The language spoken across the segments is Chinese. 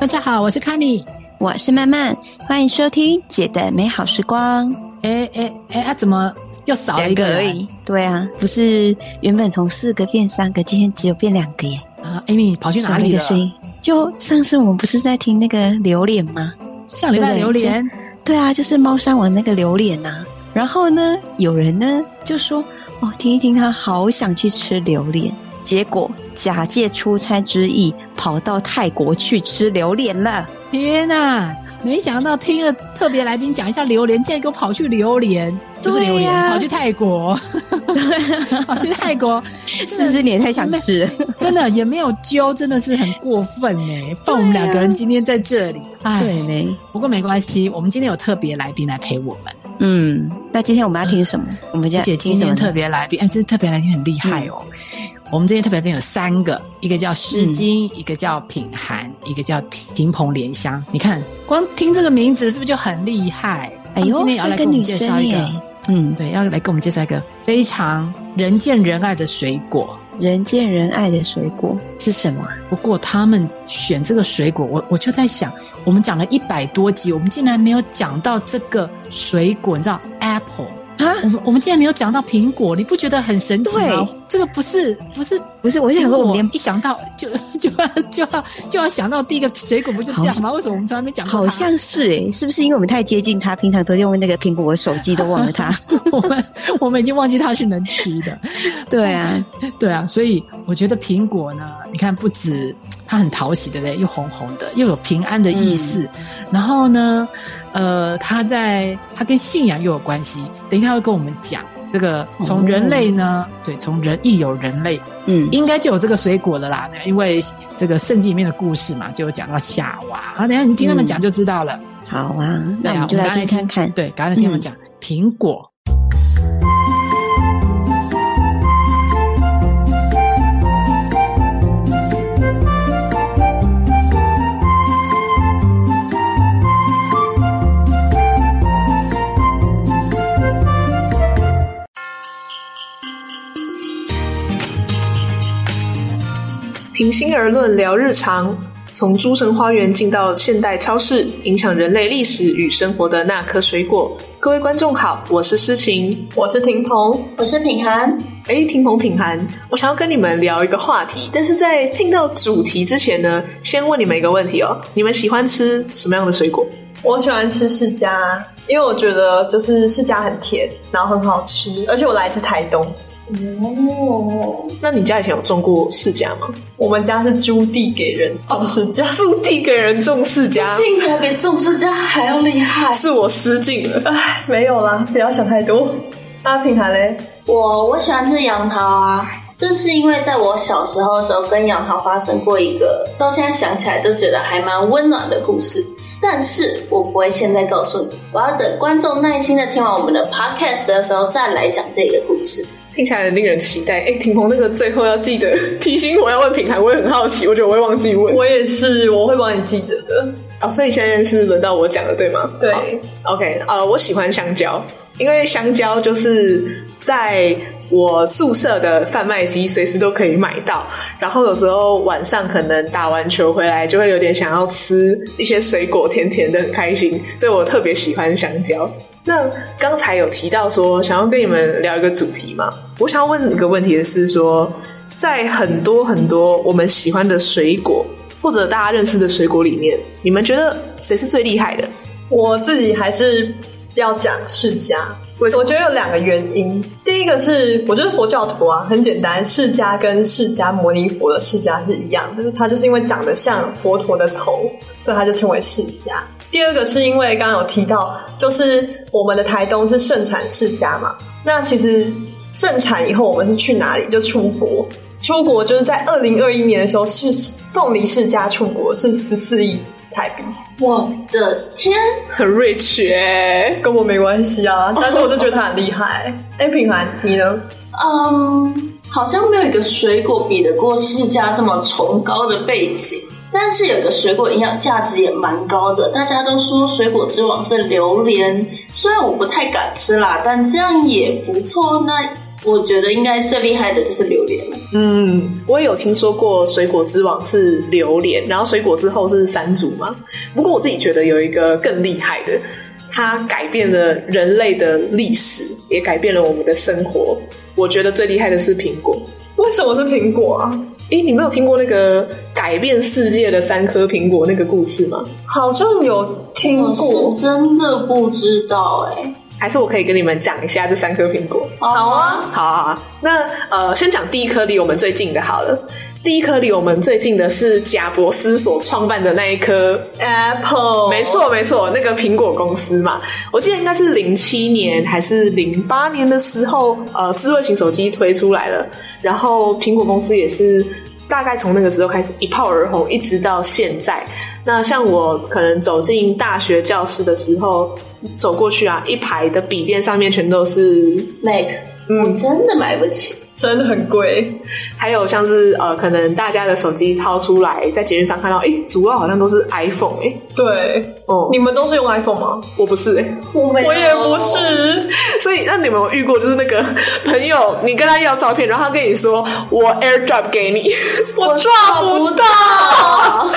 大家好，我是 Kenny，我是曼曼，欢迎收听姐的美好时光。哎哎哎啊，怎么又少了一个，而已？对啊，不是原本从四个变三个，今天只有变两个耶。啊，Amy 跑去哪里了？声音就上次我们不是在听那个榴莲吗？上礼拜榴莲。对啊，就是猫山王那个榴莲呐。然后呢，有人呢就说哦，听一听他好想去吃榴莲，结果假借出差之意跑到泰国去吃榴莲了。天哪！没想到听了特别来宾讲一下榴莲，竟然给我跑去榴莲，就是榴莲，啊、跑去泰国，跑去泰国，是不是你也太想吃了？真的也没有揪，真的是很过分哎！放我们两个人今天在这里，啊、对没？不过没关系，我们今天有特别来宾来陪我们。嗯，那今天我们要听什么？呃、我们姐今天特别来宾，哎，这特别来宾很厉害哦。嗯我们这边特别有三个，一个叫诗经，嗯、一个叫品涵，一个叫亭蓬莲香。你看，光听这个名字是不是就很厉害？哎呦，今天要来跟我们介绍一个，嗯，对，要来跟我们介绍一个非常人见人爱的水果。人见人爱的水果是什么？不过他们选这个水果，我我就在想，我们讲了一百多集，我们竟然没有讲到这个水果，你知道，apple。啊，我们我们竟然没有讲到苹果，你不觉得很神奇吗？对这个不是不是不是，我想说，我们连一想到就就要就要就要想到第一个水果，不就这样吗？为什么我们从来没讲过？好像是诶、欸，是不是因为我们太接近它，平常都用那个苹果手机都忘了它？我们我们已经忘记它是能吃的。对啊，对啊，所以我觉得苹果呢，你看不止它很讨喜对不对，又红红的，又有平安的意思，嗯、然后呢？呃，它在它跟信仰又有关系，等一下会跟我们讲这个。从人类呢，哦、对，从人亦有人类，嗯，应该就有这个水果的啦。因为这个圣经里面的故事嘛，就有讲到夏娃。好，等一下你听他们讲就知道了。嗯、好啊，那我们就来听看看。对，刚才听他们讲、嗯、苹果。平心而论，聊日常，从诸神花园进到现代超市，影响人类历史与生活的那颗水果。各位观众好，我是诗晴，我是婷鹏，我是品涵。哎，婷鹏、品涵，我想要跟你们聊一个话题，但是在进到主题之前呢，先问你们一个问题哦：你们喜欢吃什么样的水果？我喜欢吃释迦，因为我觉得就是释迦很甜，然后很好吃，而且我来自台东。哦，那你家以前有种过释迦吗？我们家是租地给人种释迦，租地给人种释迦，听起来比种释迦还要厉害。是我失敬了，哎，没有啦，不要想太多。阿品涵嘞，我我喜欢吃杨桃啊，这是因为在我小时候的时候跟杨桃发生过一个，到现在想起来都觉得还蛮温暖的故事。但是我不会现在告诉你，我要等观众耐心的听完我们的 podcast 的时候再来讲这个故事。听起来很令人期待。哎，霆鹏，那个最后要记得 提醒我要问品牌，我也很好奇，我觉得我会忘记问。我也是，我会帮你记着的。哦，所以现在是轮到我讲了，对吗？对。OK，呃，我喜欢香蕉，因为香蕉就是在我宿舍的贩卖机随时都可以买到。然后有时候晚上可能打完球回来，就会有点想要吃一些水果，甜甜的，很开心。所以我特别喜欢香蕉。那刚才有提到说想要跟你们聊一个主题嘛？我想要问一个问题的是说，在很多很多我们喜欢的水果或者大家认识的水果里面，你们觉得谁是最厉害的？我自己还是要讲释迦。我觉得有两个原因。第一个是，我就是佛教徒啊，很简单，释迦跟释迦牟尼佛的释迦是一样，就是他就是因为长得像佛陀的头，所以他就称为释迦。第二个是因为刚刚有提到，就是我们的台东是盛产世家嘛，那其实盛产以后我们是去哪里？就出国，出国就是在二零二一年的时候是凤梨世家出国，是十四亿台币。我的天，很 rich 哎，跟我没关系啊，但是我就觉得他很厉害。哎，品凡，你呢？嗯，好像没有一个水果比得过世家这么崇高的背景。但是有一个水果营养价值也蛮高的，大家都说水果之王是榴莲，虽然我不太敢吃啦，但这样也不错。那我觉得应该最厉害的就是榴莲。嗯，我也有听说过水果之王是榴莲，然后水果之后是山竹嘛。不过我自己觉得有一个更厉害的，它改变了人类的历史，也改变了我们的生活。我觉得最厉害的是苹果。为什么是苹果啊？诶，你没有听过那个改变世界的三颗苹果那个故事吗？好像有听过，我是真的不知道诶。还是我可以跟你们讲一下这三颗苹果。好啊，好啊，好啊。那呃，先讲第一颗离我们最近的好了。第一颗离我们最近的是贾伯斯所创办的那一颗 Apple。没错，没错，那个苹果公司嘛。我记得应该是零七年还是零八年的时候，呃，智慧型手机推出来了，然后苹果公司也是大概从那个时候开始一炮而红，一直到现在。那像我可能走进大学教室的时候，走过去啊，一排的笔电上面全都是 Mac，嗯，我真的买不起。真的很贵，还有像是呃，可能大家的手机掏出来，在节日上看到，哎，主要好像都是 iPhone，哎，对，哦，你们都是用 iPhone 吗？我不是，哎，我没，我也不是，所以那你们有遇过就是那个朋友，你跟他要照片，然后他跟你说我 AirDrop 给你，我抓不到，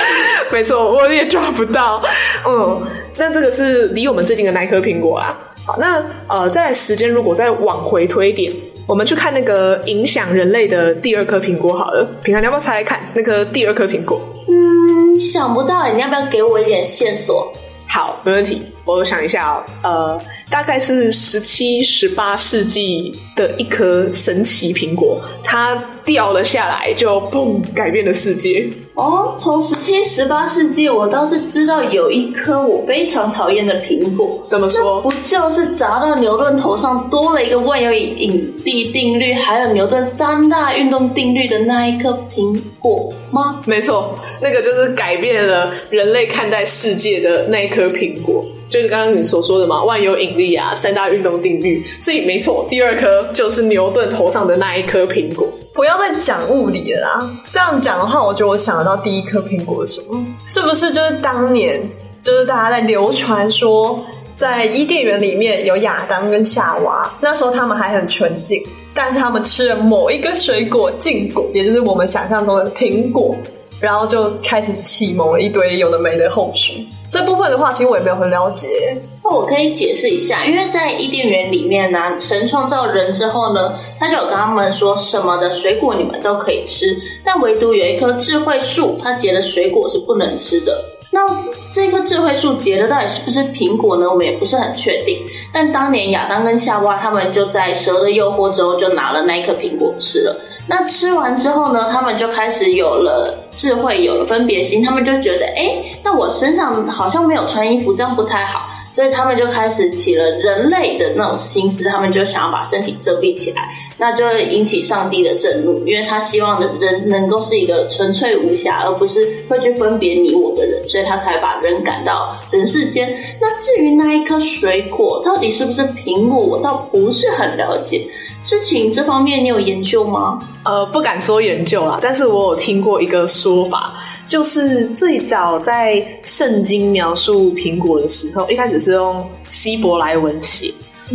没错，我也抓不到，嗯，那这个是离我们最近的那颗苹果啊。好，那呃，在时间如果再往回推一点。我们去看那个影响人类的第二颗苹果好了，平常你要不要猜猜看那颗第二颗苹果？嗯，想不到，你要不要给我一点线索？好，没问题。我想一下哦，呃，大概是十七、十八世纪的一颗神奇苹果，它掉了下来，就砰，改变了世界。哦，从十七、十八世纪，我倒是知道有一颗我非常讨厌的苹果。怎么说？不就是砸到牛顿头上多了一个万有引力定律，还有牛顿三大运动定律的那一颗苹果吗？没错，那个就是改变了人类看待世界的那一颗苹果。就是刚刚你所说的嘛，万有引力啊，三大运动定律，所以没错，第二颗就是牛顿头上的那一颗苹果。不要再讲物理了啦，这样讲的话，我觉得我想得到第一颗苹果是什么？是不是就是当年就是大家在流传说，在伊甸园里面有亚当跟夏娃，那时候他们还很纯净，但是他们吃了某一个水果禁果，也就是我们想象中的苹果。然后就开始启蒙了一堆有的没的后续。这部分的话，其实我也没有很了解。那我可以解释一下，因为在伊甸园里面呢、神创造人之后呢，他就有跟他们说，什么的水果你们都可以吃，但唯独有一棵智慧树，它结的水果是不能吃的。那这棵智慧树结的到底是不是苹果呢？我们也不是很确定。但当年亚当跟夏娃他们就在蛇的诱惑之后，就拿了那一颗苹果吃了。那吃完之后呢，他们就开始有了智慧，有了分别心。他们就觉得，哎，那我身上好像没有穿衣服，这样不太好。所以他们就开始起了人类的那种心思，他们就想要把身体遮蔽起来，那就会引起上帝的震怒，因为他希望的人能够是一个纯粹无瑕，而不是会去分别你我的人，所以他才把人赶到人世间。那至于那一颗水果到底是不是苹果，我倒不是很了解。事情这方面你有研究吗？呃，不敢说研究啦，但是我有听过一个说法，就是最早在圣经描述苹果的时候，一开始是用希伯来文写。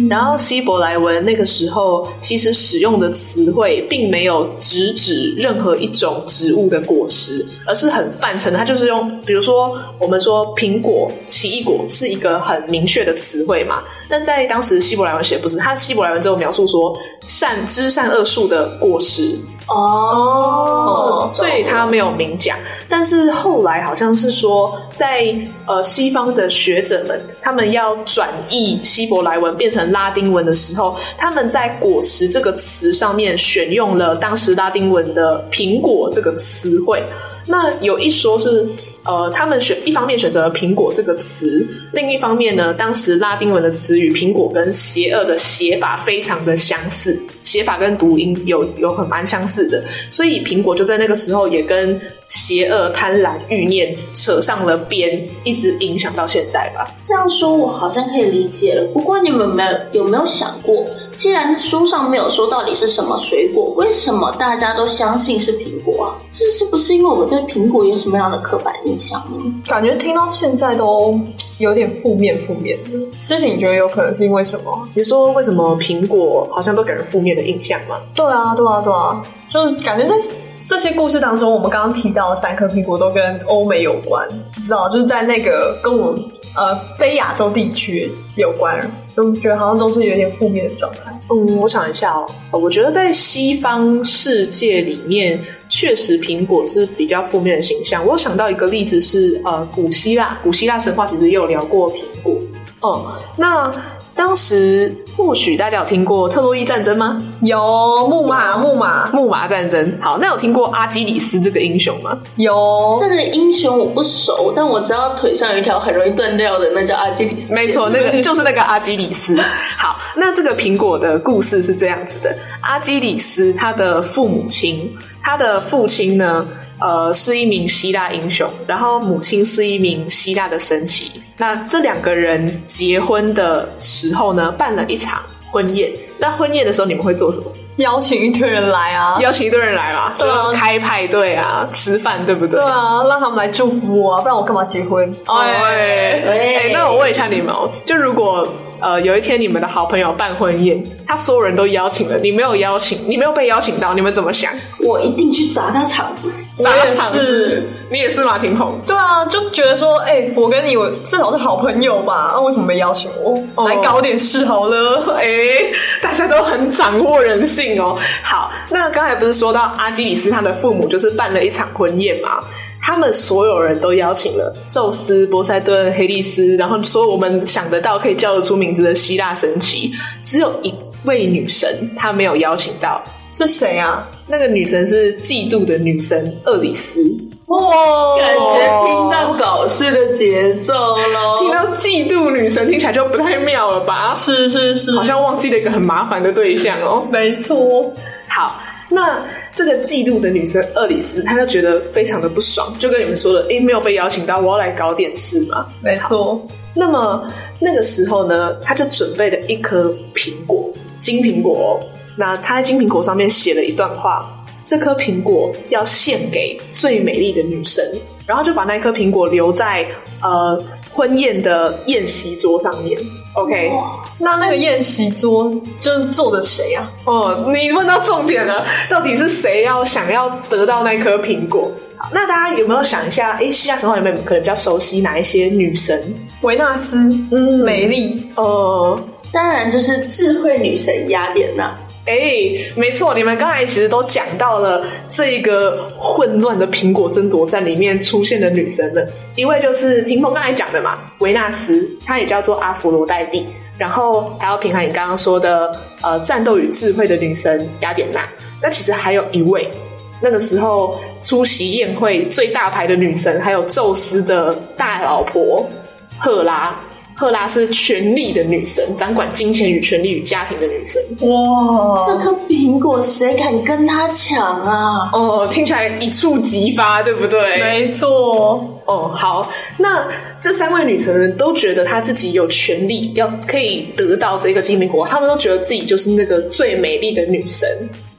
然后希伯来文那个时候其实使用的词汇并没有直指任何一种植物的果实，而是很泛称。它就是用，比如说我们说苹果、奇异果是一个很明确的词汇嘛。但在当时希伯来文写不是，它希伯来文只有描述说善知善恶树的果实。哦，所以他没有明讲。但是后来好像是说在，呃西方的学者们，他们要转译希伯来文变成拉丁文的时候，他们在“果实”这个词上面选用了当时拉丁文的“苹果”这个词汇。那有一说是。呃，他们选一方面选择了“苹果”这个词，另一方面呢，当时拉丁文的词语“苹果”跟邪恶的写法非常的相似，写法跟读音有有很蛮相似的，所以“苹果”就在那个时候也跟邪恶、贪婪、欲念扯上了边，一直影响到现在吧。这样说，我好像可以理解了。不过，你们没有有没有想过，既然书上没有说到底是什么水果，为什么大家都相信是苹果啊？这是不是因为我们对苹果有什么样的刻板印象呢？感觉听到现在都有点负面负面的。事情，你觉得有可能是因为什么？你说为什么苹果好像都给人负面的印象吗？对啊，对啊，对啊，就是感觉在。这些故事当中，我们刚刚提到的三颗苹果都跟欧美有关，知道？就是在那个跟我们呃非亚洲地区有关，就觉得好像都是有点负面的状态。嗯，我想一下哦，我觉得在西方世界里面，确实苹果是比较负面的形象。我有想到一个例子是呃古希腊，古希腊神话其实也有聊过苹果。哦、嗯，那。当时或许大家有听过特洛伊战争吗？有木马，木马，木马战争。好，那有听过阿基里斯这个英雄吗？有。这个英雄我不熟，但我知道腿上有一条很容易断掉的，那叫阿基里斯。没错，那个就是那个阿基里斯。好，那这个苹果的故事是这样子的：阿基里斯他的父母亲，他的父亲呢，呃，是一名希腊英雄，然后母亲是一名希腊的神祇。那这两个人结婚的时候呢，办了一场婚宴。那婚宴的时候，你们会做什么？邀请一堆人来啊！邀请一堆人来嘛，对啊，开派对啊，吃饭，对不对？对啊，让他们来祝福我啊，不然我干嘛结婚？哎，哎，那我问一下你们哦，就如果。呃，有一天你们的好朋友办婚宴，他所有人都邀请了，你没有邀请，你没有被邀请到，你们怎么想？我一定去砸他场子，砸场子。你也是吗？婷红？对啊，就觉得说，哎、欸，我跟你我至少是好朋友吧，那、啊、为什么没邀请我？哦、来搞点事好了。哎、欸，大家都很掌握人性哦。好，那刚才不是说到阿基里斯他的父母就是办了一场婚宴吗？他们所有人都邀请了宙斯、波塞顿、黑利斯，然后所有我们想得到可以叫得出名字的希腊神祇，只有一位女神她没有邀请到，是谁啊？那个女神是嫉妒的女神厄里斯。哇，感觉听到搞事的节奏喽！听到嫉妒女神听起来就不太妙了吧？是是是，好像忘记了一个很麻烦的对象哦。没错，好。那这个嫉妒的女生厄里斯，她就觉得非常的不爽，就跟你们说了，诶，没有被邀请到，我要来搞点事嘛。没错。那么那个时候呢，她就准备了一颗苹果，金苹果。那她在金苹果上面写了一段话，这颗苹果要献给最美丽的女神，然后就把那颗苹果留在呃婚宴的宴席桌上面。OK，那那个宴席桌就是坐的谁啊？哦，你问到重点了，到底是谁要想要得到那颗苹果？好，那大家有没有想一下？哎，希腊神话里面可能比较熟悉哪一些女神？维纳斯，嗯，美丽，呃，当然就是智慧女神雅典娜。哎，没错，你们刚才其实都讲到了这个混乱的苹果争夺战里面出现的女神们。一位就是霆锋刚才讲的嘛，维纳斯，她也叫做阿芙罗黛蒂。然后还有平衡你刚刚说的，呃，战斗与智慧的女神雅典娜。那其实还有一位，那个时候出席宴会最大牌的女神，还有宙斯的大老婆赫拉。赫拉是权力的女神，掌管金钱与权力与家庭的女神。哇，这颗苹果谁敢跟她抢啊？哦，听起来一触即发，对不对？没错。哦，好，那这三位女神都觉得她自己有权利要可以得到这个金苹果，她们都觉得自己就是那个最美丽的女神。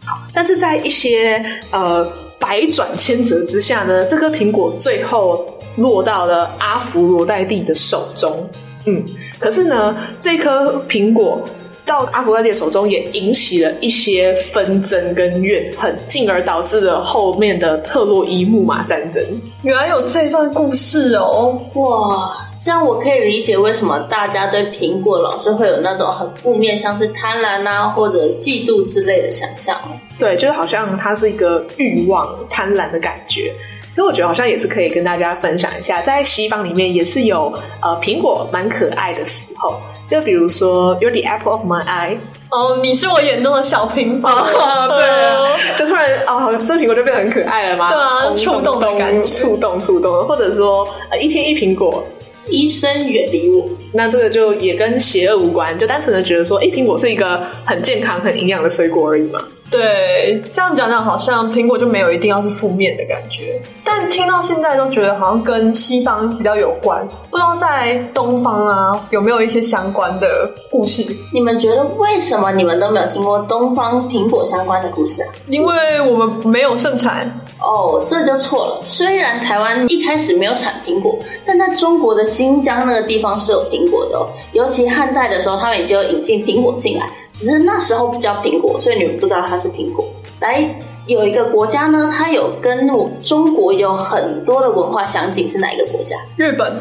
好，但是在一些呃百转千折之下呢，这颗苹果最后落到了阿芙罗黛蒂的手中。嗯，可是呢，这颗苹果到阿芙罗黛蒂手中也引起了一些纷争跟怨恨，进而导致了后面的特洛伊木马战争。原来有这段故事哦！哇，这样我可以理解为什么大家对苹果老是会有那种很负面，像是贪婪啊或者嫉妒之类的想象。对，就是好像它是一个欲望、贪婪的感觉。所以我觉得好像也是可以跟大家分享一下，在西方里面也是有呃苹果蛮可爱的时候，就比如说 You're the apple of my eye，哦，你是我眼中的小苹果，哦、对、啊，就突然哦，这苹果就变得很可爱了吗，对啊，触动的感觉，触动触动，或者说呃一天一苹果，医生远离我，那这个就也跟邪恶无关，就单纯的觉得说，哎，苹果是一个很健康、很营养的水果而已嘛。对，这样讲讲好像苹果就没有一定要是负面的感觉。但听到现在都觉得好像跟西方比较有关，不知道在东方啊有没有一些相关的故事？你们觉得为什么你们都没有听过东方苹果相关的故事啊？因为我们没有盛产。哦，这就错了。虽然台湾一开始没有产苹果，但在中国的新疆那个地方是有苹果的哦。尤其汉代的时候，他们已经有引进苹果进来，只是那时候不叫苹果，所以你们不知道它是苹果。来。有一个国家呢，它有跟中国有很多的文化相近，是哪一个国家？日本。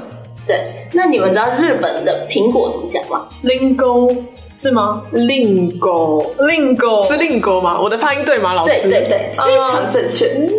对，那你们知道日本的苹果怎么讲吗？Lingo 是吗？Lingo，Lingo 是 Lingo 吗？我的发音对吗，老师？对对对，非常正确。Uh,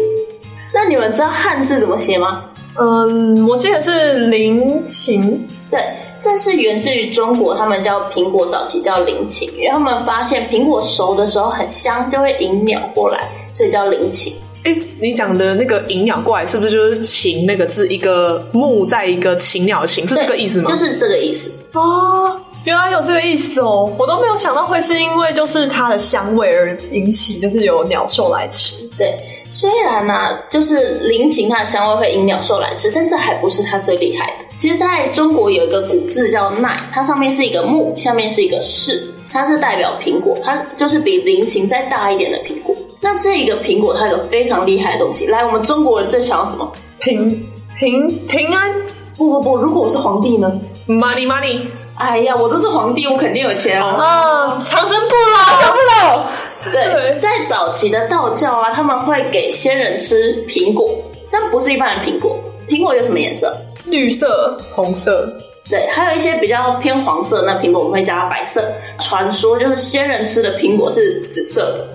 那你们知道汉字怎么写吗？嗯，我记得是菱形。对，这是源自于中国，他们叫苹果早期叫林檎，因为他们发现苹果熟的时候很香，就会引鸟过来。所以叫林檎。哎，你讲的那个引鸟过来，是不是就是“禽”那个字？一个木在一个禽鸟“禽”，是这个意思吗？就是这个意思哦，原来有这个意思哦，我都没有想到会是因为就是它的香味而引起，就是有鸟兽来吃。对，虽然呢、啊，就是林檎它的香味会引鸟兽来吃，但这还不是它最厉害的。其实在中国有一个古字叫“奈”，它上面是一个木，下面是一个士，它是代表苹果，它就是比菱形再大一点的苹果。那这一个苹果，它有个非常厉害的东西。来，我们中国人最想要什么？平平平安？不不不，如果我是皇帝呢？Money money！哎呀，我都是皇帝，我肯定有钱啊！啊，长生不老，长生不老。对，在早期的道教啊，他们会给仙人吃苹果，但不是一般的苹果。苹果有什么颜色？绿色、红色。对，还有一些比较偏黄色，那苹果我们会加白色。传说就是仙人吃的苹果是紫色的。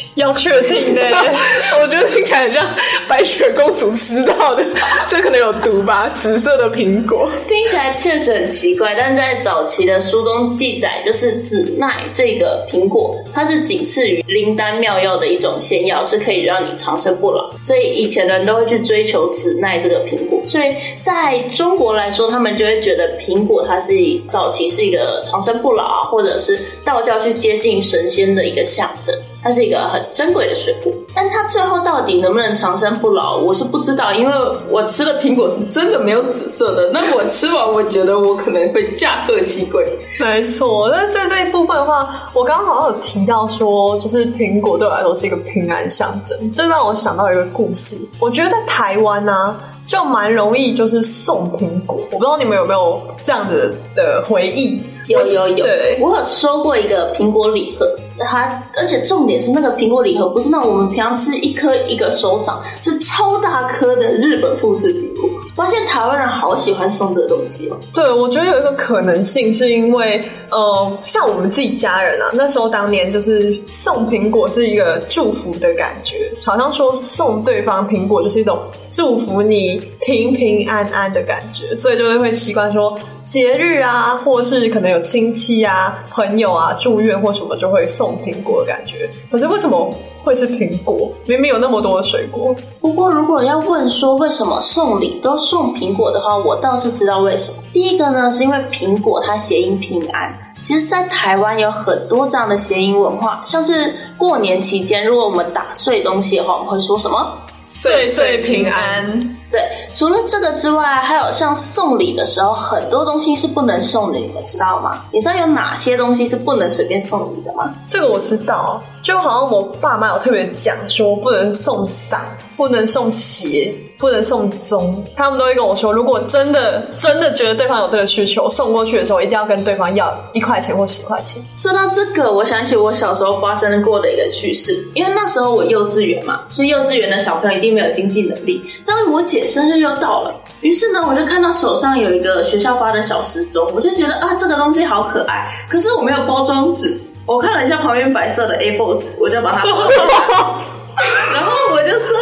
要确定的，我觉得听起来很像白雪公主吃到的，就可能有毒吧。紫色的苹果听起来确实很奇怪，但在早期的书中记载，就是紫奈这个苹果，它是仅次于灵丹妙药的一种仙药，是可以让你长生不老。所以以前的人都会去追求紫奈这个苹果。所以在中国来说，他们就会觉得苹果它是早期是一个长生不老，或者是道教去接近神仙的一个象征。它是一个很珍贵的水果，但它最后到底能不能长生不老，我是不知道，因为我吃的苹果是真的没有紫色的。那我吃完，我觉得我可能会驾鹤西归。没错，那在这一部分的话，我刚刚好像有提到说，就是苹果对我来说是一个平安象征，这让我想到一个故事。我觉得在台湾呢、啊，就蛮容易就是送苹果，我不知道你们有没有这样子的回忆？有有有，我有收过一个苹果礼盒。它，而且重点是那个苹果礼盒不是那我们平常吃一颗一个手掌，是超大颗的日本富士苹果。发现台湾人好喜欢送这个东西哦。对，我觉得有一个可能性是因为，呃，像我们自己家人啊，那时候当年就是送苹果是一个祝福的感觉，好像说送对方苹果就是一种祝福你平平安安的感觉，所以就会会习惯说。节日啊，或是可能有亲戚啊、朋友啊住院或什么，就会送苹果的感觉。可是为什么会是苹果？明明有那么多的水果。不过如果要问说为什么送礼都送苹果的话，我倒是知道为什么。第一个呢，是因为苹果它谐音平安。其实，在台湾有很多这样的谐音文化，像是过年期间，如果我们打碎东西的话，我们会说什么？岁岁平安。对，除了这个之外，还有像送礼的时候，很多东西是不能送的，你们知道吗？你知道有哪些东西是不能随便送礼的吗？这个我知道，就好像我爸妈有特别讲说，不能送伞，不能送鞋，不能送钟。他们都会跟我说，如果真的真的觉得对方有这个需求，送过去的时候一定要跟对方要一块钱或十块钱。说到这个，我想起我小时候发生过的一个趣事，因为那时候我幼稚园嘛，所以幼稚园的小朋友一定没有经济能力。但我姐。生日又到了，于是呢，我就看到手上有一个学校发的小时钟，我就觉得啊，这个东西好可爱。可是我没有包装纸，我看了一下旁边白色的 A4 纸，我就把它包装了。然后我就说：“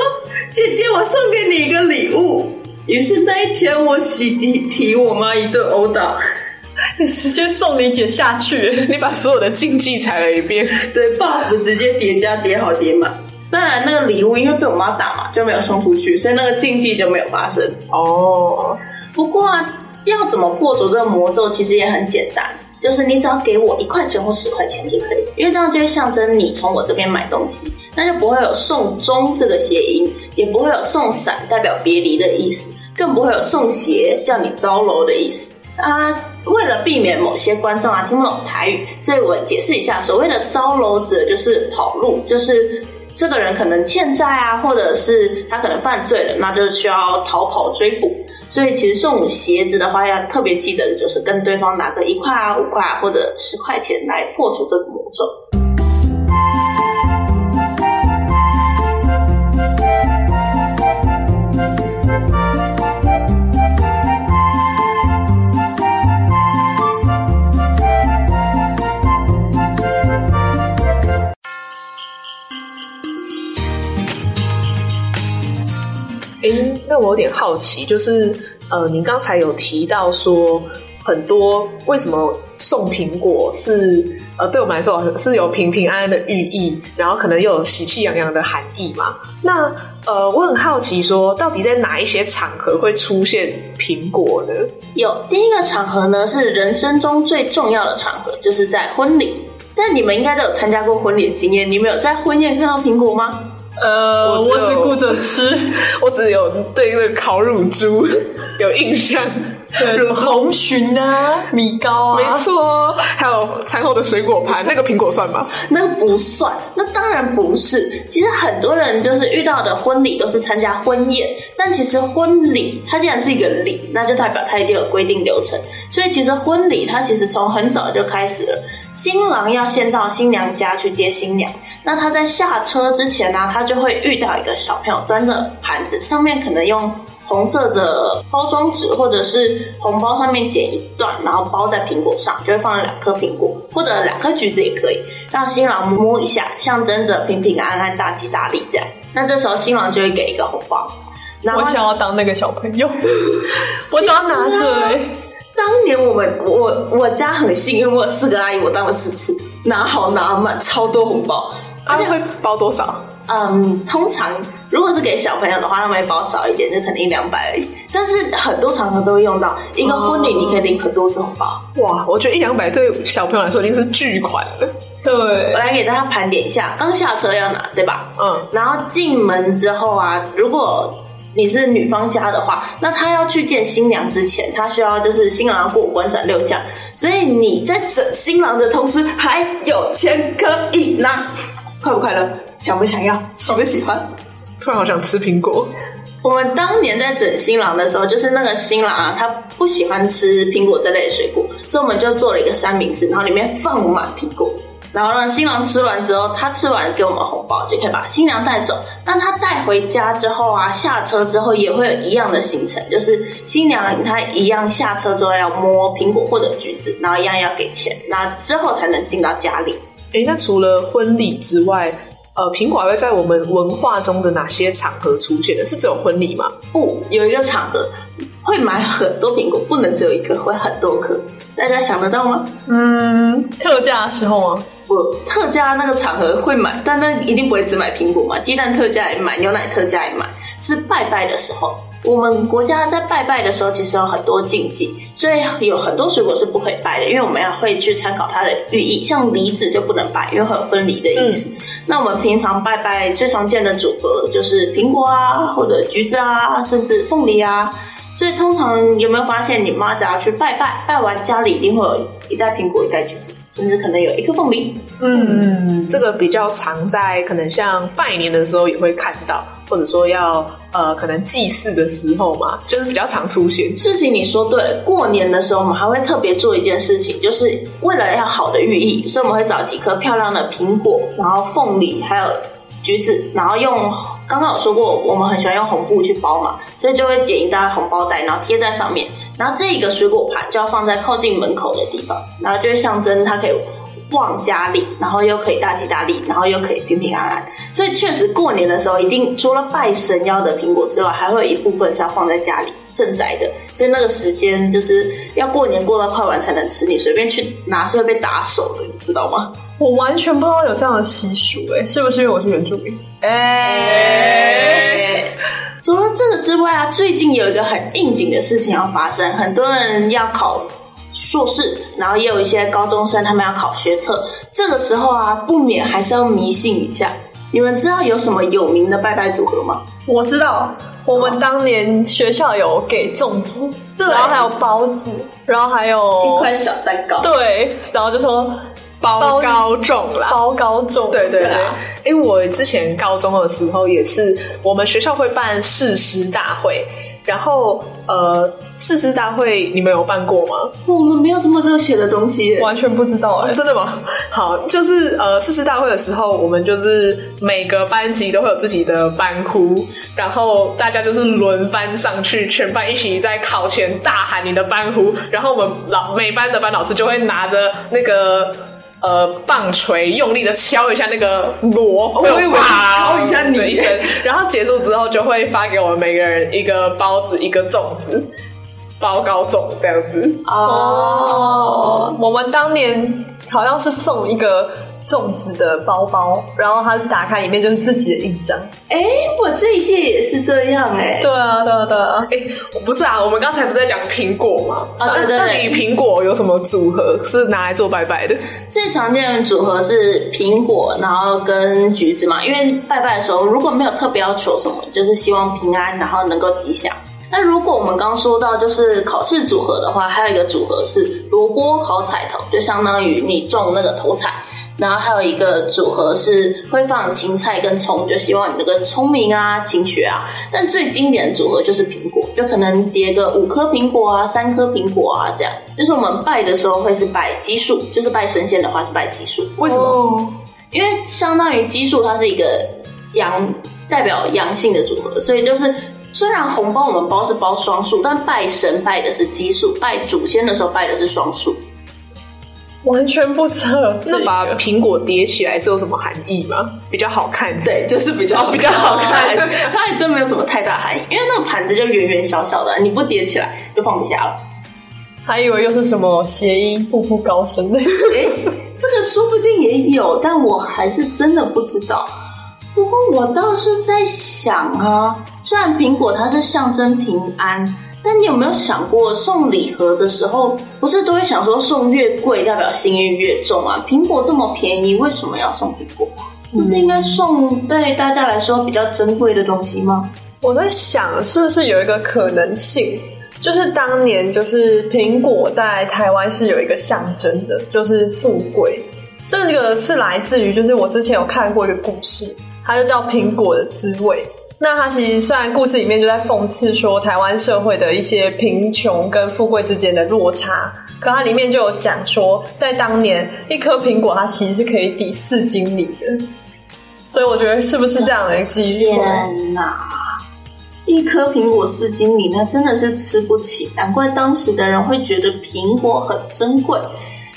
姐姐，我送给你一个礼物。”于是那一天，我洗涤提我妈一顿殴打，你直接送你姐下去，你把所有的禁忌踩了一遍，对，buff 直接叠加叠好叠满。当然，那个礼物因为被我妈打嘛，就没有送出去，所以那个禁忌就没有发生。哦，不过啊，要怎么破除这个魔咒，其实也很简单。就是你只要给我一块钱或十块钱就可以，因为这样就会象征你从我这边买东西，那就不会有送终这个谐音，也不会有送伞代表别离的意思，更不会有送鞋叫你糟楼的意思啊。为了避免某些观众啊听不懂台语，所以我解释一下，所谓的糟楼指的就是跑路，就是这个人可能欠债啊，或者是他可能犯罪了，那就需要逃跑追捕。所以其实送鞋子的话，要特别记得，就是跟对方拿个一块啊、五块啊或者十块钱来破除这个魔咒。那我有点好奇，就是呃，你刚才有提到说很多为什么送苹果是呃，对我们来说是有平平安安的寓意，然后可能又有喜气洋洋的含义嘛？那呃，我很好奇说，到底在哪一些场合会出现苹果呢？有第一个场合呢，是人生中最重要的场合，就是在婚礼。但你们应该都有参加过婚礼的经验，你们有在婚宴看到苹果吗？呃，我只顾着吃，我只有对那个烤乳猪有印象。红鲟啊，米糕啊，没错，还有餐后的水果盘，那个苹果算吗？那不算，那当然不是。其实很多人就是遇到的婚礼都是参加婚宴，但其实婚礼它既然是一个礼，那就代表它一定有规定流程。所以其实婚礼它其实从很早就开始了，新郎要先到新娘家去接新娘，那他在下车之前呢、啊，他就会遇到一个小朋友端着盘子，上面可能用。红色的包装纸，或者是红包上面剪一段，然后包在苹果上，就会放了两颗苹果，或者两颗橘子也可以，让新郎摸一下，象征着平平安安、大吉大利这样。那这时候新郎就会给一个红包。然后我想要当那个小朋友，我只要拿着、欸。当年我们我我家很幸运，我有四个阿姨，我当了四次，拿好拿满，超多红包。而且、啊、会包多少？嗯，通常如果是给小朋友的话，他们会包少一点，就可能一两百而已。但是很多场合都会用到，一个婚礼你可以领很多次红包。哇，我觉得一两百对小朋友来说已经是巨款了。对，我来给大家盘点一下，刚下车要拿，对吧？嗯。然后进门之后啊，如果你是女方家的话，那她要去见新娘之前，她需要就是新郎要过五关斩六将，所以你在整新郎的同时还有钱可以拿，快不快乐？想不想要？喜不喜欢？突然好想吃苹果。我们当年在整新郎的时候，就是那个新郎啊，他不喜欢吃苹果这类的水果，所以我们就做了一个三明治，然后里面放满苹果，然后让新郎吃完之后，他吃完给我们红包，就可以把新娘带走。当他带回家之后啊，下车之后也会有一样的行程，就是新娘她一样下车之后要摸苹果或者橘子，然后一样要给钱，那之后才能进到家里。诶，那除了婚礼之外，呃，苹果还会在我们文化中的哪些场合出现的？是只有婚礼吗？不，有一个场合会买很多苹果，不能只有一个，会很多颗。大家想得到吗？嗯，特价的时候吗？不，特价那个场合会买，但那一定不会只买苹果嘛，鸡蛋特价也买，牛奶特价也买，是拜拜的时候。我们国家在拜拜的时候，其实有很多禁忌，所以有很多水果是不可以拜的，因为我们要会去参考它的寓意。像梨子就不能拜，因为会有分离的意思。嗯、那我们平常拜拜最常见的组合就是苹果啊，或者橘子啊，甚至凤梨啊。所以通常有没有发现，你妈只要去拜拜，拜完家里一定会有一袋苹果，一袋橘子，甚至可能有一颗凤梨。嗯，这个比较常在可能像拜年的时候也会看到，或者说要呃可能祭祀的时候嘛，就是比较常出现。事情你说对了，过年的时候我们还会特别做一件事情，就是为了要好的寓意，所以我们会找几颗漂亮的苹果，然后凤梨，还有。橘子，然后用刚刚有说过，我们很喜欢用红布去包嘛，所以就会剪一大红包袋，然后贴在上面。然后这个水果盘就要放在靠近门口的地方，然后就会象征它可以旺家里，然后又可以大吉大利，然后又可以平平安安。所以确实过年的时候，一定除了拜神要的苹果之外，还会有一部分是要放在家里镇宅的。所以那个时间就是要过年过到快完才能吃，你随便去拿是会被打手的，你知道吗？我完全不知道有这样的习俗，哎，是不是因为我是原住民？哎、欸，除了这个之外啊，最近有一个很应景的事情要发生，很多人要考硕士，然后也有一些高中生他们要考学测。这个时候啊，不免还是要迷信一下。你们知道有什么有名的拜拜组合吗？我知道，我们当年学校有给粽子，对，然后还有包子，然后还有一块小蛋糕，对，然后就说。包高中啦，包高中，对对对。因为我之前高中的时候也是，我们学校会办誓师大会，然后呃，誓师大会你们有办过吗？我们没有这么热血的东西，完全不知道哎、欸，真的吗？好，就是呃，誓师大会的时候，我们就是每个班级都会有自己的班呼，然后大家就是轮番上去，全班一起在考前大喊你的班呼，然后我们老每班的班老师就会拿着那个。呃，棒槌用力的敲一下那个锣，我以为是敲一下你一声，然后结束之后就会发给我们每个人一个包子，一个粽子，包高粽这样子。哦，我们当年好像是送一个。粽子的包包，然后它打开里面就是自己的印章。哎，我这一届也是这样哎。对啊，对啊，对啊。哎，不是啊，我们刚才不是在讲苹果吗？啊，对对对。到底苹果有什么组合是拿来做拜拜的？最常见的组合是苹果，然后跟橘子嘛。因为拜拜的时候如果没有特别要求什么，就是希望平安，然后能够吉祥。那如果我们刚说到就是考试组合的话，还有一个组合是萝卜好彩头，就相当于你中那个头彩。然后还有一个组合是会放芹菜跟葱，就希望你那个聪明啊、勤学啊。但最经典的组合就是苹果，就可能叠个五颗苹果啊、三颗苹果啊这样。就是我们拜的时候会是拜奇数，就是拜神仙的话是拜奇数。为什么？因为相当于奇数它是一个阳，代表阳性的组合，所以就是虽然红包我们包是包双数，但拜神拜的是奇数，拜祖先的时候拜的是双数。完全不知道，那把苹果叠起来是有什么含义吗？比较好看，对，就是比较、哦、比较好看。它还真没有什么太大含义，因为那个盘子就圆圆小小的，你不叠起来就放不下了。还以为又是什么谐音，步步高升的。哎，这个说不定也有，但我还是真的不知道。不过我倒是在想啊，虽然苹果它是象征平安。那你有没有想过，送礼盒的时候，不是都会想说送越贵代表幸运越重啊？苹果这么便宜，为什么要送苹果？不是应该送对大家来说比较珍贵的东西吗？我在想，是不是有一个可能性，就是当年就是苹果在台湾是有一个象征的，就是富贵。这个是来自于，就是我之前有看过一个故事，它就叫《苹果的滋味》。那他其实虽然故事里面就在讽刺说台湾社会的一些贫穷跟富贵之间的落差，可它里面就有讲说，在当年一颗苹果它其实是可以抵四斤米的，所以我觉得是不是这样的机会？天哪，一颗苹果四斤米，那真的是吃不起，难怪当时的人会觉得苹果很珍贵。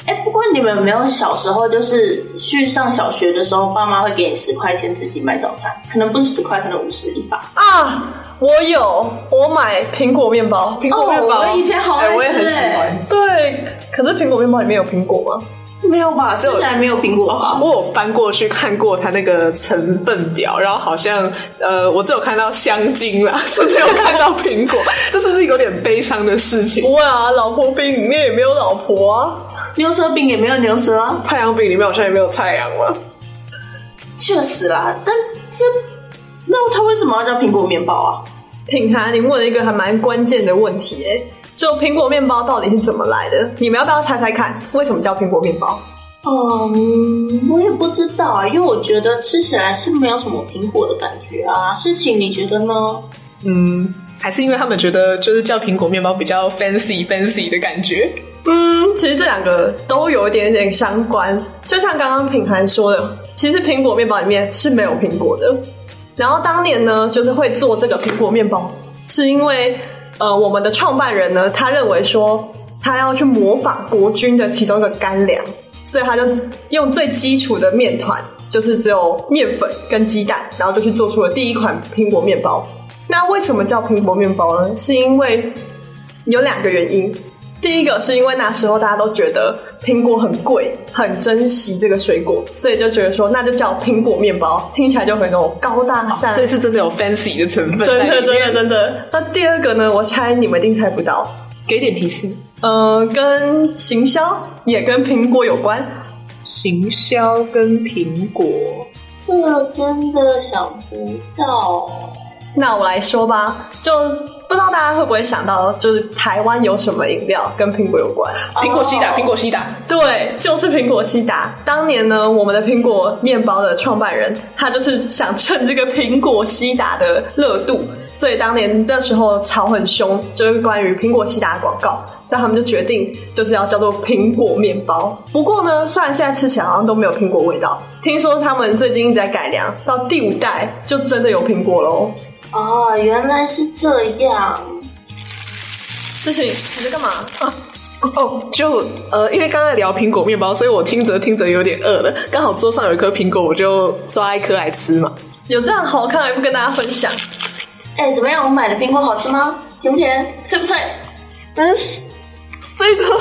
哎，不过你们有没有小时候就是去上小学的时候，爸妈会给你十块钱自己买早餐？可能不是十块，可能五十一把啊！我有，我买苹果面包，苹果面包，哦、我以前好爱吃，我也很喜欢。对，可是苹果面包里面有苹果吗？没有吧，吃起来没有苹果吧？我有翻过去看过它那个成分表，然后好像呃，我只有看到香精啦，是没有看到苹果，这是不是有点悲伤的事情？不会啊，老婆饼里面也没有老婆啊，牛舌饼也没有牛舌啊，太阳饼里面好像也没有太阳了。确实啦，但这那它为什么要叫苹果面包啊？品涵，你问了一个还蛮关键的问题诶。就苹果面包到底是怎么来的？你们要不要猜猜看？为什么叫苹果面包？嗯，我也不知道啊，因为我觉得吃起来是没有什么苹果的感觉啊。事情你觉得呢？嗯，还是因为他们觉得就是叫苹果面包比较 fancy fancy 的感觉。嗯，其实这两个都有一点点相关。就像刚刚品涵说的，其实苹果面包里面是没有苹果的。然后当年呢，就是会做这个苹果面包，是因为。呃，我们的创办人呢，他认为说他要去模仿国军的其中一个干粮，所以他就用最基础的面团，就是只有面粉跟鸡蛋，然后就去做出了第一款苹果面包。那为什么叫苹果面包呢？是因为有两个原因。第一个是因为那时候大家都觉得苹果很贵，很珍惜这个水果，所以就觉得说那就叫苹果面包，听起来就很那种高大上，所以是真的有 fancy 的成分。真的，真的，真的。那第二个呢？我猜你们一定猜不到，给点提示。呃，跟行销也跟苹果有关。行销跟苹果，这真的想不到。那我来说吧，就不知道大家会不会想到，就是台湾有什么饮料跟苹果有关？苹果西打，苹果西打，对，就是苹果西打。当年呢，我们的苹果面包的创办人，他就是想趁这个苹果西打的热度，所以当年那时候吵很凶，就是关于苹果西打的广告，所以他们就决定就是要叫做苹果面包。不过呢，虽然现在吃起来好像都没有苹果味道，听说他们最近一直在改良，到第五代就真的有苹果喽。哦，原来是这样。事情你在干嘛？啊，哦，就呃，因为刚才聊苹果面包，所以我听着听着有点饿了。刚好桌上有一颗苹果，我就抓一颗来吃嘛。有这样好看还不跟大家分享？哎，怎么样？我买的苹果好吃吗？甜不甜？脆不脆？嗯，这一颗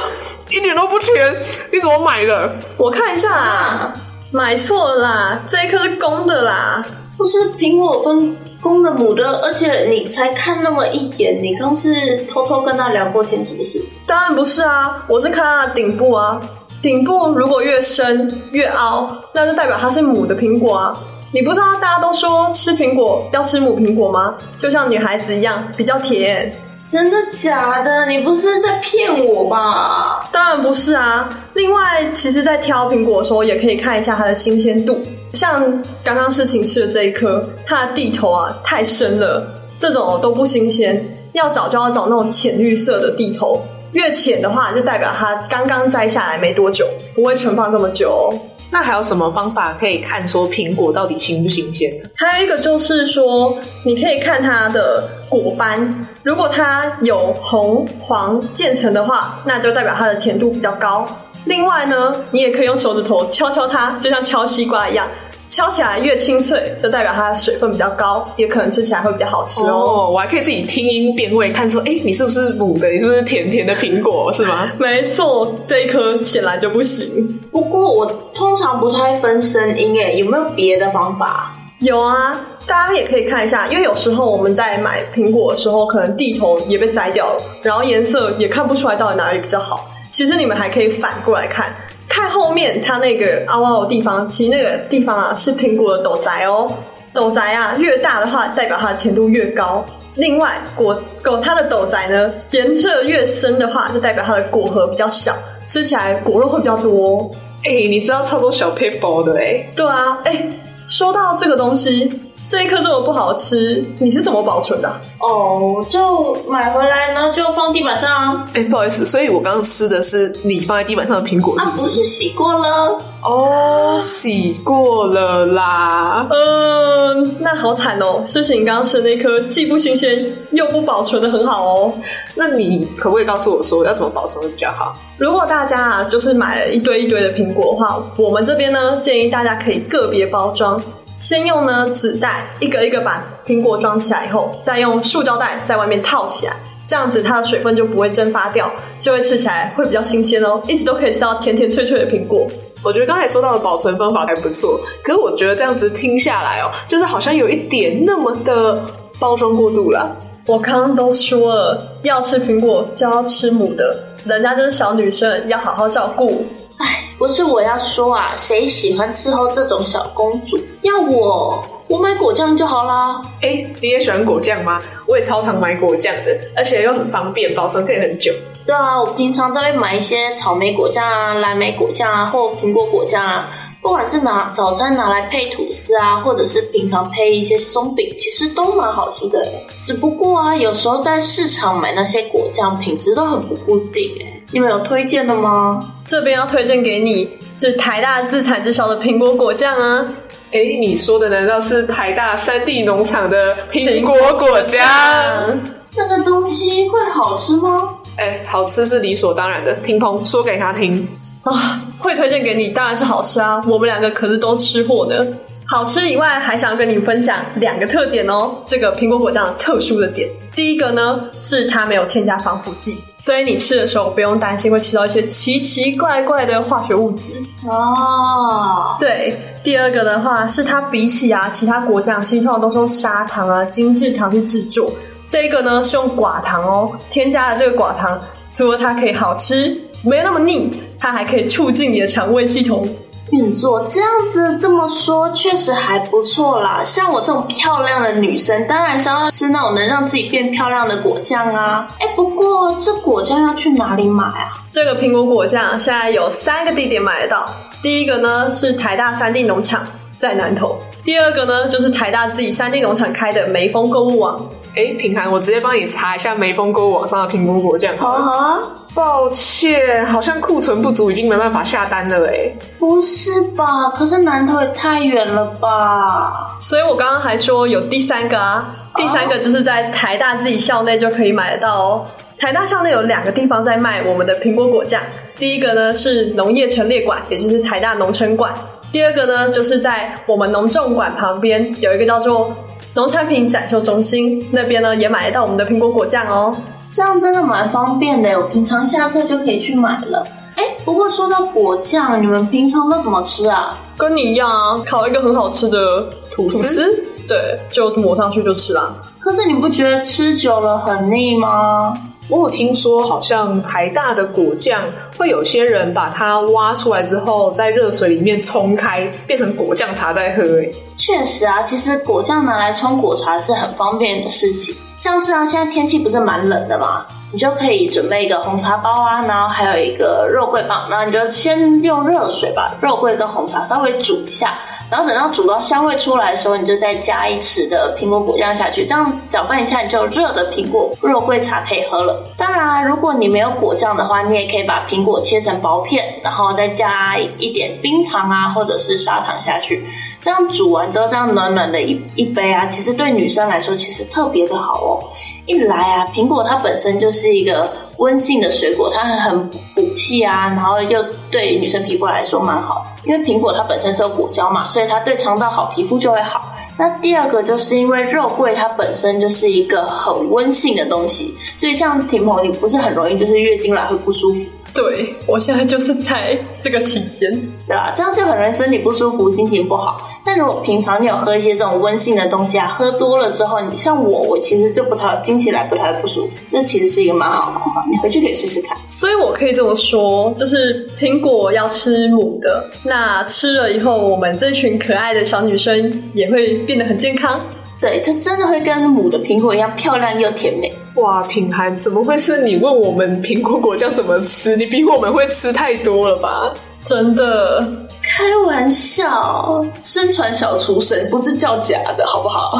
一点都不甜。你怎么买的？我看一下啊，啊买错啦，这一颗是公的啦。不是苹果分。公的母的，而且你才看那么一眼，你刚是偷偷跟他聊过天是不是？当然不是啊，我是看它的顶部啊，顶部如果越深越凹，那就代表它是母的苹果啊。你不知道大家都说吃苹果要吃母苹果吗？就像女孩子一样，比较甜。真的假的？你不是在骗我吧？当然不是啊。另外，其实，在挑苹果的时候，也可以看一下它的新鲜度。像刚刚事情吃的这一颗，它的蒂头啊太深了，这种都不新鲜。要找就要找那种浅绿色的蒂头，越浅的话，就代表它刚刚摘下来没多久，不会存放这么久哦。那还有什么方法可以看说苹果到底新不新鲜呢？还有一个就是说，你可以看它的果斑，如果它有红、黄渐层的话，那就代表它的甜度比较高。另外呢，你也可以用手指头敲敲它，就像敲西瓜一样。敲起来越清脆，就代表它的水分比较高，也可能吃起来会比较好吃哦。哦，我还可以自己听音辨味，看说，哎，你是不是母的？你是不是甜甜的苹果？是吗？没错，这一颗显然就不行。不过我通常不太分声音，哎，有没有别的方法？有啊，大家也可以看一下，因为有时候我们在买苹果的时候，可能蒂头也被摘掉了，然后颜色也看不出来到底哪里比较好。其实你们还可以反过来看。看后面它那个凹凹的地方，其实那个地方啊是苹果的斗宅哦。斗宅啊越大的话，代表它的甜度越高。另外果果它的斗宅呢颜色越深的话，就代表它的果核比较小，吃起来果肉会比较多哦。哎、欸，你知道超多小撇步的哎？对啊，哎、欸，说到这个东西。这一颗这么不好吃，你是怎么保存的？哦，oh, 就买回来，然后就放地板上。哎，不好意思，所以我刚刚吃的是你放在地板上的苹果，是不是？啊，不是洗过了？哦，洗过了啦。嗯，那好惨哦，是不是你刚刚吃的那颗既不新鲜又不保存的很好哦？那你可不可以告诉我说要怎么保存会比较好？如果大家啊，就是买了一堆一堆的苹果的话，我们这边呢建议大家可以个别包装。先用呢纸袋一个一个把苹果装起来以后，再用塑胶袋在外面套起来，这样子它的水分就不会蒸发掉，就会吃起来会比较新鲜哦，一直都可以吃到甜甜脆脆的苹果。我觉得刚才说到的保存方法还不错，可是我觉得这样子听下来哦，就是好像有一点那么的包装过度了。我刚刚都说了，要吃苹果就要吃母的，人家就是小女生，要好好照顾。哎，不是我要说啊，谁喜欢伺候这种小公主？要我，我买果酱就好啦。哎，你也喜欢果酱吗？我也超常买果酱的，而且又很方便，保存可以很久。对啊，我平常都会买一些草莓果酱啊、蓝莓果酱啊，或苹果果酱啊。不管是拿早餐拿来配吐司啊，或者是平常配一些松饼，其实都蛮好吃的。只不过啊，有时候在市场买那些果酱，品质都很不固定。你们有推荐的吗？这边要推荐给你是台大自产自销的苹果果酱啊！哎，你说的难道是台大山地农场的苹果果酱？那个东西会好吃吗？哎，好吃是理所当然的。听鹏说给他听啊，会推荐给你当然是好吃啊！我们两个可是都吃货呢。好吃以外，还想要跟你分享两个特点哦。这个苹果果酱特殊的点，第一个呢是它没有添加防腐剂，所以你吃的时候不用担心会吃到一些奇奇怪怪的化学物质哦。对，第二个的话是它比起啊其他果酱，其实通常都是用砂糖啊、精制糖去制作，这个呢是用寡糖哦，添加了这个寡糖。除了它可以好吃，没有那么腻，它还可以促进你的肠胃系统。运作这样子这么说确实还不错啦。像我这种漂亮的女生，当然是要吃那种能让自己变漂亮的果酱啊。哎，不过这果酱要去哪里买啊？这个苹果果酱现在有三个地点买得到。第一个呢是台大三地农场，在南投；第二个呢就是台大自己三地农场开的梅峰购物网。哎，品涵，我直接帮你查一下梅峰购物网上的苹果果酱。好啊。抱歉，好像库存不足，已经没办法下单了哎。不是吧？可是南投也太远了吧？所以我刚刚还说有第三个啊，第三个就是在台大自己校内就可以买得到哦。台大校内有两个地方在卖我们的苹果果酱，第一个呢是农业陈列馆，也就是台大农城馆；第二个呢就是在我们农政馆旁边有一个叫做农产品展售中心，那边呢也买得到我们的苹果果酱哦。这样真的蛮方便的，我平常下课就可以去买了。哎，不过说到果酱，你们平常都怎么吃啊？跟你一样啊，烤一个很好吃的吐司，对，就抹上去就吃啦。可是你不觉得吃久了很腻吗？我有听说，好像台大的果酱会有些人把它挖出来之后，在热水里面冲开，变成果酱茶在喝。哎，确实啊，其实果酱拿来冲果茶是很方便的事情。像是啊，现在天气不是蛮冷的嘛，你就可以准备一个红茶包啊，然后还有一个肉桂棒，那你就先用热水把肉桂跟红茶稍微煮一下，然后等到煮到香味出来的时候，你就再加一匙的苹果果酱下去，这样搅拌一下，你就有热的苹果肉桂茶可以喝了。当然啊，如果你没有果酱的话，你也可以把苹果切成薄片，然后再加一点冰糖啊，或者是砂糖下去。这样煮完之后，这样暖暖的一一杯啊，其实对女生来说其实特别的好哦。一来啊，苹果它本身就是一个温性的水果，它很补气啊，然后又对女生皮肤来说蛮好。因为苹果它本身是有果胶嘛，所以它对肠道好，皮肤就会好。那第二个就是因为肉桂它本身就是一个很温性的东西，所以像婷某，你不是很容易就是月经来会不舒服。对，我现在就是在这个期间，对吧？这样就很容易身体不舒服，心情不好。但如果平常你有喝一些这种温性的东西啊，喝多了之后，你像我，我其实就不太经起来不太不舒服。这其实是一个蛮好的方法，你回去可以试试看。所以我可以这么说，就是苹果要吃母的，那吃了以后，我们这群可爱的小女生也会变得很健康。对，这真的会跟母的苹果一样漂亮又甜美。哇，品涵，怎么会是你问我们苹果果酱怎么吃？你比我们会吃太多了吧？真的，开玩笑，身传小厨神不是叫假的，好不好？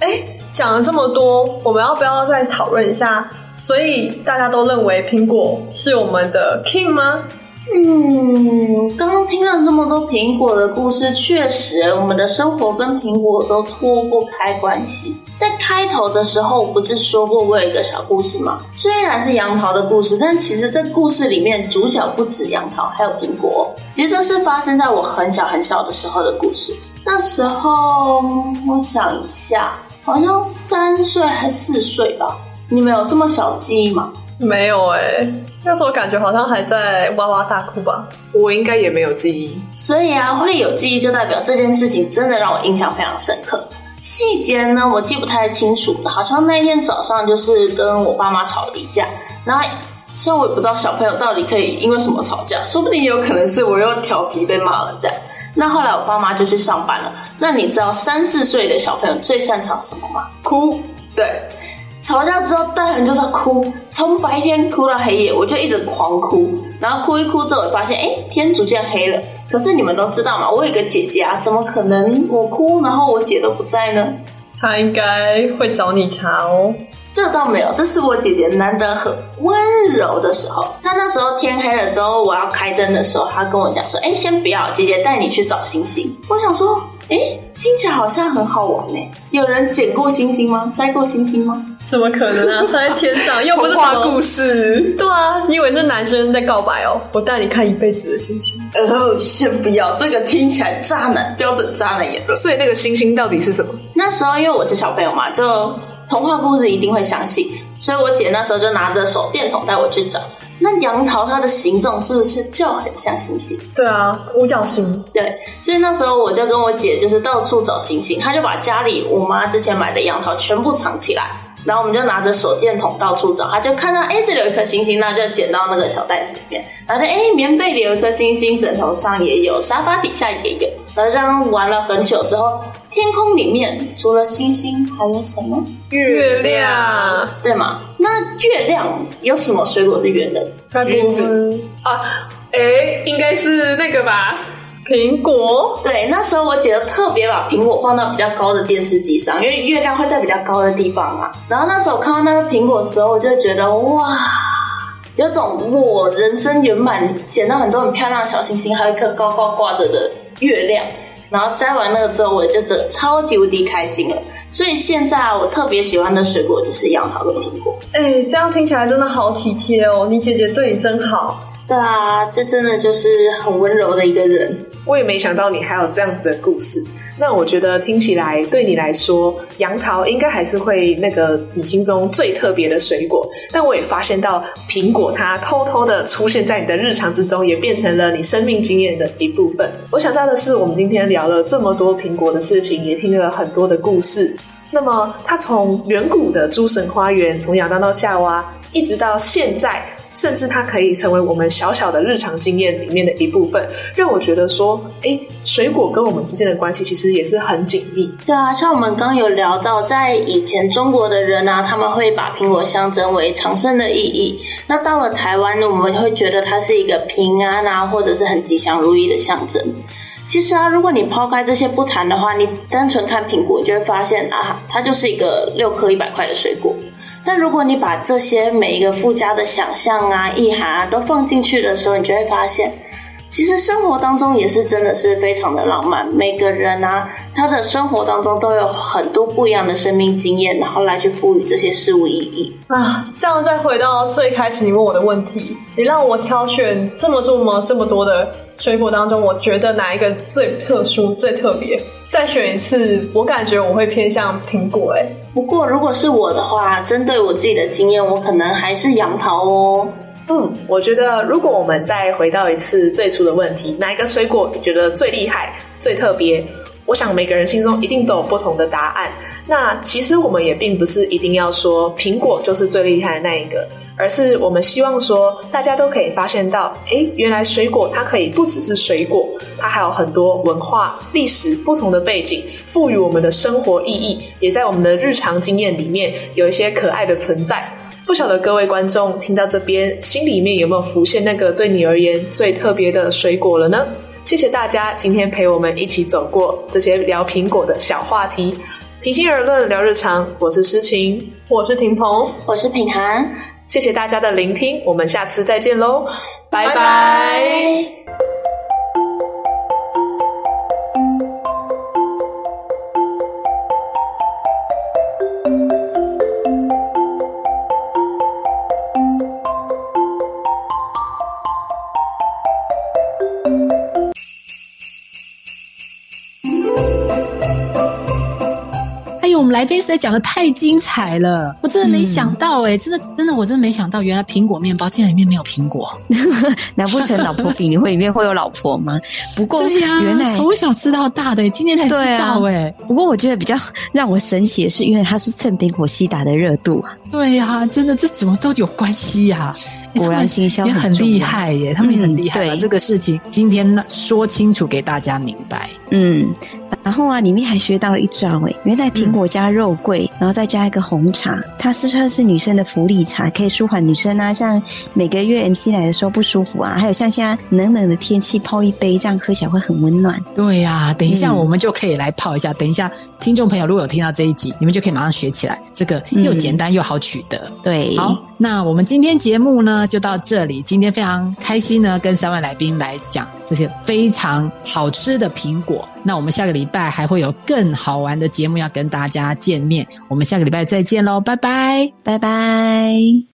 哎，讲了这么多，我们要不要再讨论一下？所以大家都认为苹果是我们的 king 吗？嗯，刚刚听了这么多苹果的故事，确实，我们的生活跟苹果都脱不开关系。在开头的时候，我不是说过我有一个小故事吗？虽然是杨桃的故事，但其实这故事里面主角不止杨桃，还有苹果。其实这是发生在我很小很小的时候的故事。那时候我想一下，好像三岁还是四岁吧？你们有这么小记忆吗？没有哎、欸。那时候感觉好像还在哇哇大哭吧，我应该也没有记忆。所以啊，会有记忆就代表这件事情真的让我印象非常深刻。细节呢，我记不太清楚，好像那天早上就是跟我爸妈吵了一架，然后虽然我也不知道小朋友到底可以因为什么吵架，说不定也有可能是我又调皮被骂了这样。那后来我爸妈就去上班了。那你知道三四岁的小朋友最擅长什么吗？哭。对。吵架之后，当然就是要哭，从白天哭到黑夜，我就一直狂哭，然后哭一哭之后，我发现，哎，天逐渐黑了。可是你们都知道嘛，我有一个姐姐啊，怎么可能我哭，然后我姐都不在呢？她应该会找你茬哦。这倒没有，这是我姐姐难得很温柔的时候。那那时候天黑了之后，我要开灯的时候，她跟我讲说，哎，先不要，姐姐带你去找星星。我想说。哎，听起来好像很好玩呢。有人捡过星星吗？摘过星星吗？怎么可能啊？它在天上，又不是童话故事。对啊，你以为是男生在告白哦？我带你看一辈子的星星。哦，先不要，这个听起来渣男，标准渣男言论。所以那个星星到底是什么？那时候因为我是小朋友嘛，就童话故事一定会相信，所以我姐那时候就拿着手电筒带我去找。那杨桃它的形状是不是就很像星星？对啊，五角星。对，所以那时候我就跟我姐就是到处找星星，她就把家里我妈之前买的杨桃全部藏起来，然后我们就拿着手电筒到处找，他就看到哎，这里有一颗星星，那就捡到那个小袋子里面。然后哎，棉被里有一颗星星，枕头上也有，沙发底下也有。然后这样玩了很久之后，天空里面除了星星还有什么？月亮，对吗？那月亮有什么水果是圆的？橘子啊，哎，应该是那个吧。苹果。对，那时候我姐就特别把苹果放到比较高的电视机上，因为月亮会在比较高的地方嘛。然后那时候看到那个苹果的时候，我就觉得哇，有种我人生圆满，捡到很多很漂亮的小星星，还有一颗高高挂着的月亮。然后摘完那个之后，我就真的超级无敌开心了。所以现在我特别喜欢的水果就是杨桃跟苹果。哎，这样听起来真的好体贴哦，你姐姐对你真好。对啊，这真的就是很温柔的一个人。我也没想到你还有这样子的故事。那我觉得听起来对你来说，杨桃应该还是会那个你心中最特别的水果。但我也发现到苹果，它偷偷的出现在你的日常之中，也变成了你生命经验的一部分。我想到的是，我们今天聊了这么多苹果的事情，也听了很多的故事。那么，它从远古的诸神花园，从亚当到夏娃，一直到现在。甚至它可以成为我们小小的日常经验里面的一部分，让我觉得说，诶，水果跟我们之间的关系其实也是很紧密。对啊，像我们刚有聊到，在以前中国的人啊，他们会把苹果象征为长生的意义。那到了台湾呢，我们会觉得它是一个平安啊，或者是很吉祥如意的象征。其实啊，如果你抛开这些不谈的话，你单纯看苹果，就会发现啊，它就是一个六颗一百块的水果。但如果你把这些每一个附加的想象啊、意涵啊都放进去的时候，你就会发现，其实生活当中也是真的是非常的浪漫。每个人啊，他的生活当中都有很多不一样的生命经验，然后来去赋予这些事物意义啊。这样再回到最开始你问我的问题，你让我挑选这么多么这么多的水果当中，我觉得哪一个最特殊、最特别？再选一次，我感觉我会偏向苹果欸。不过如果是我的话，针对我自己的经验，我可能还是杨桃哦。嗯，我觉得如果我们再回到一次最初的问题，哪一个水果你觉得最厉害、最特别？我想每个人心中一定都有不同的答案。那其实我们也并不是一定要说苹果就是最厉害的那一个。而是我们希望说，大家都可以发现到，诶，原来水果它可以不只是水果，它还有很多文化、历史不同的背景，赋予我们的生活意义，也在我们的日常经验里面有一些可爱的存在。不晓得各位观众听到这边，心里面有没有浮现那个对你而言最特别的水果了呢？谢谢大家今天陪我们一起走过这些聊苹果的小话题。平心而论，聊日常，我是诗晴，我是婷鹏，我是品涵。谢谢大家的聆听，我们下次再见喽，拜拜。实在讲的太精彩了，我真的没想到哎、欸，嗯、真的真的我真的没想到，原来苹果面包竟然里面没有苹果，难不成老婆饼你会里面会有老婆吗？不过对呀，原来从小吃到大的，今天才知道哎、啊。不过我觉得比较让我神奇的是，因为它是趁苹果西打的热度啊。对呀、啊，真的这怎么都有关系呀、啊？果然行销也很厉害耶，他们也很厉害，把、嗯、这个事情今天说清楚给大家明白。嗯，然后啊，里面还学到了一招诶，原来苹果加肉桂，嗯、然后再加一个红茶，它是算是女生的福利茶，可以舒缓女生啊，像每个月 MC 来的时候不舒服啊，还有像现在冷冷的天气泡一杯，这样喝起来会很温暖。对呀、啊，等一下我们就可以来泡一下。嗯、等一下，听众朋友如果有听到这一集，你们就可以马上学起来，这个又简单又好取得。嗯、对，好。那我们今天节目呢，就到这里。今天非常开心呢，跟三位来宾来讲这些非常好吃的苹果。那我们下个礼拜还会有更好玩的节目要跟大家见面。我们下个礼拜再见喽，拜拜，拜拜。